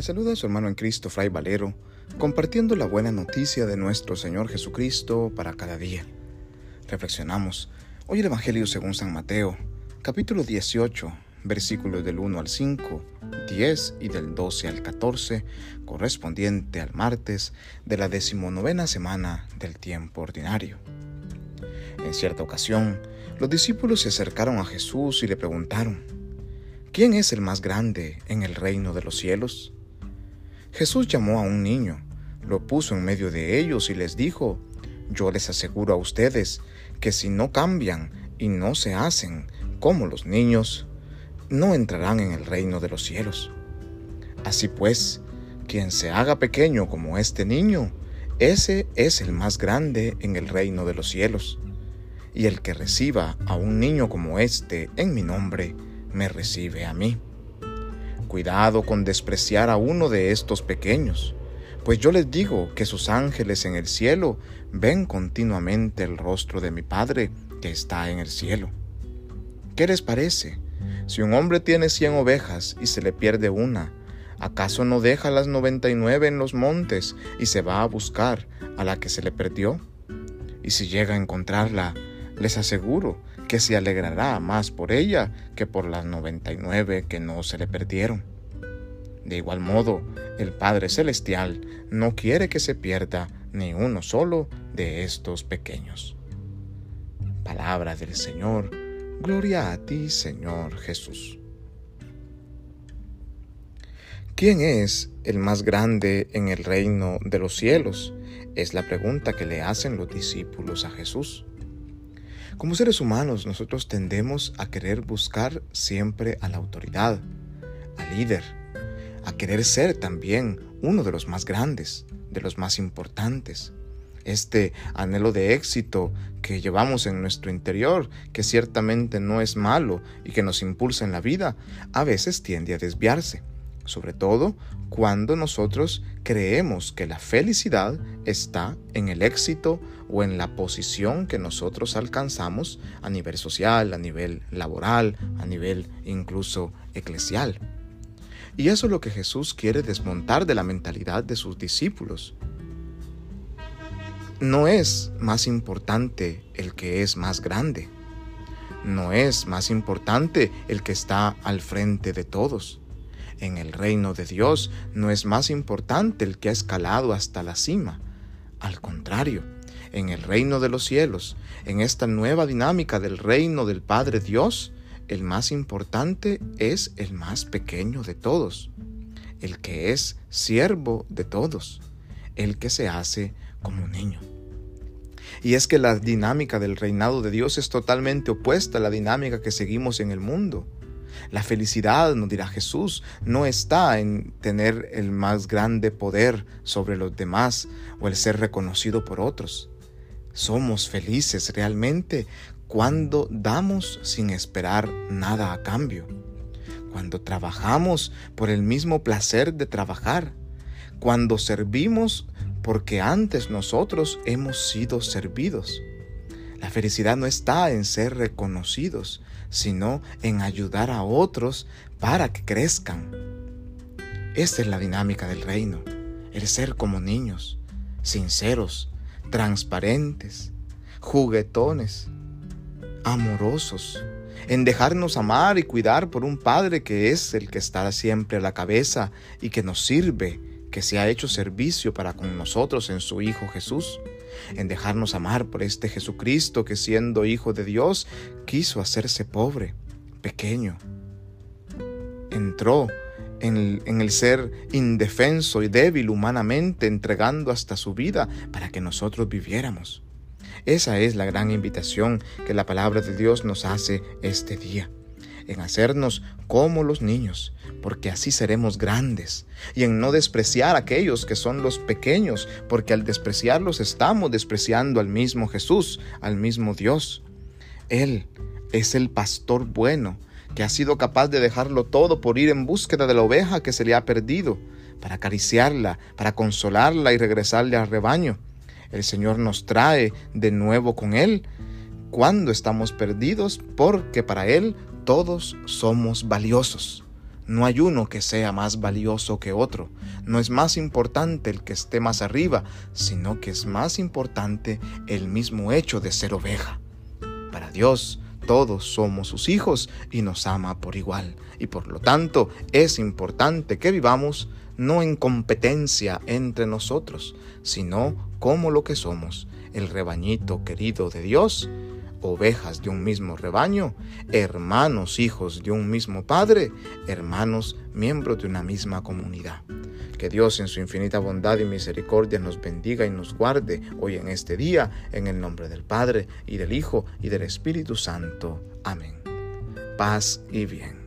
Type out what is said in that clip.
Saluda a su hermano en Cristo, Fray Valero, compartiendo la buena noticia de nuestro Señor Jesucristo para cada día. Reflexionamos hoy el Evangelio según San Mateo, capítulo 18, versículos del 1 al 5, 10 y del 12 al 14, correspondiente al martes de la decimonovena semana del tiempo ordinario. En cierta ocasión, los discípulos se acercaron a Jesús y le preguntaron, ¿quién es el más grande en el reino de los cielos? Jesús llamó a un niño, lo puso en medio de ellos y les dijo, yo les aseguro a ustedes que si no cambian y no se hacen como los niños, no entrarán en el reino de los cielos. Así pues, quien se haga pequeño como este niño, ese es el más grande en el reino de los cielos. Y el que reciba a un niño como este en mi nombre, me recibe a mí. Cuidado con despreciar a uno de estos pequeños, pues yo les digo que sus ángeles en el cielo ven continuamente el rostro de mi Padre que está en el cielo. ¿Qué les parece? Si un hombre tiene cien ovejas y se le pierde una, ¿acaso no deja las noventa y nueve en los montes y se va a buscar a la que se le perdió? Y si llega a encontrarla, les aseguro que se alegrará más por ella que por las noventa y nueve que no se le perdieron. De igual modo, el Padre Celestial no quiere que se pierda ni uno solo de estos pequeños. Palabra del Señor, gloria a ti, Señor Jesús. ¿Quién es el más grande en el reino de los cielos? Es la pregunta que le hacen los discípulos a Jesús. Como seres humanos nosotros tendemos a querer buscar siempre a la autoridad, al líder, a querer ser también uno de los más grandes, de los más importantes. Este anhelo de éxito que llevamos en nuestro interior, que ciertamente no es malo y que nos impulsa en la vida, a veces tiende a desviarse sobre todo cuando nosotros creemos que la felicidad está en el éxito o en la posición que nosotros alcanzamos a nivel social, a nivel laboral, a nivel incluso eclesial. Y eso es lo que Jesús quiere desmontar de la mentalidad de sus discípulos. No es más importante el que es más grande. No es más importante el que está al frente de todos en el reino de Dios no es más importante el que ha escalado hasta la cima. Al contrario, en el reino de los cielos, en esta nueva dinámica del reino del Padre Dios, el más importante es el más pequeño de todos, el que es siervo de todos, el que se hace como niño. Y es que la dinámica del reinado de Dios es totalmente opuesta a la dinámica que seguimos en el mundo. La felicidad, nos dirá Jesús, no está en tener el más grande poder sobre los demás o el ser reconocido por otros. Somos felices realmente cuando damos sin esperar nada a cambio, cuando trabajamos por el mismo placer de trabajar, cuando servimos porque antes nosotros hemos sido servidos. La felicidad no está en ser reconocidos, sino en ayudar a otros para que crezcan. Esta es la dinámica del reino, el ser como niños, sinceros, transparentes, juguetones, amorosos, en dejarnos amar y cuidar por un Padre que es el que está siempre a la cabeza y que nos sirve, que se ha hecho servicio para con nosotros en su Hijo Jesús en dejarnos amar por este Jesucristo que siendo Hijo de Dios quiso hacerse pobre, pequeño. Entró en el, ser indefenso y débil humanamente, entregando hasta su vida para que nosotros viviéramos. Esa es la gran invitación que la palabra de Dios nos hace este día en hacernos como los niños, porque así seremos grandes, y en no despreciar a aquellos que son los pequeños, porque al despreciarlos estamos despreciando al mismo Jesús, al mismo Dios. Él es el pastor bueno, que ha sido capaz de dejarlo todo por ir en búsqueda de la oveja que se le ha perdido, para acariciarla, para consolarla y regresarle al rebaño. El Señor nos trae de nuevo con Él cuando estamos perdidos, porque para Él todos somos valiosos. No hay uno que sea más valioso que otro. No es más importante el que esté más arriba, sino que es más importante el mismo hecho de ser oveja. Para Dios, todos somos sus hijos y nos ama por igual. Y por lo tanto, es importante que vivamos no en competencia entre nosotros, sino como lo que somos, el rebañito querido de Dios, ovejas de un mismo rebaño, hermanos hijos de un mismo Padre, hermanos miembros de una misma comunidad. Que Dios en su infinita bondad y misericordia nos bendiga y nos guarde hoy en este día, en el nombre del Padre y del Hijo y del Espíritu Santo. Amén. Paz y bien.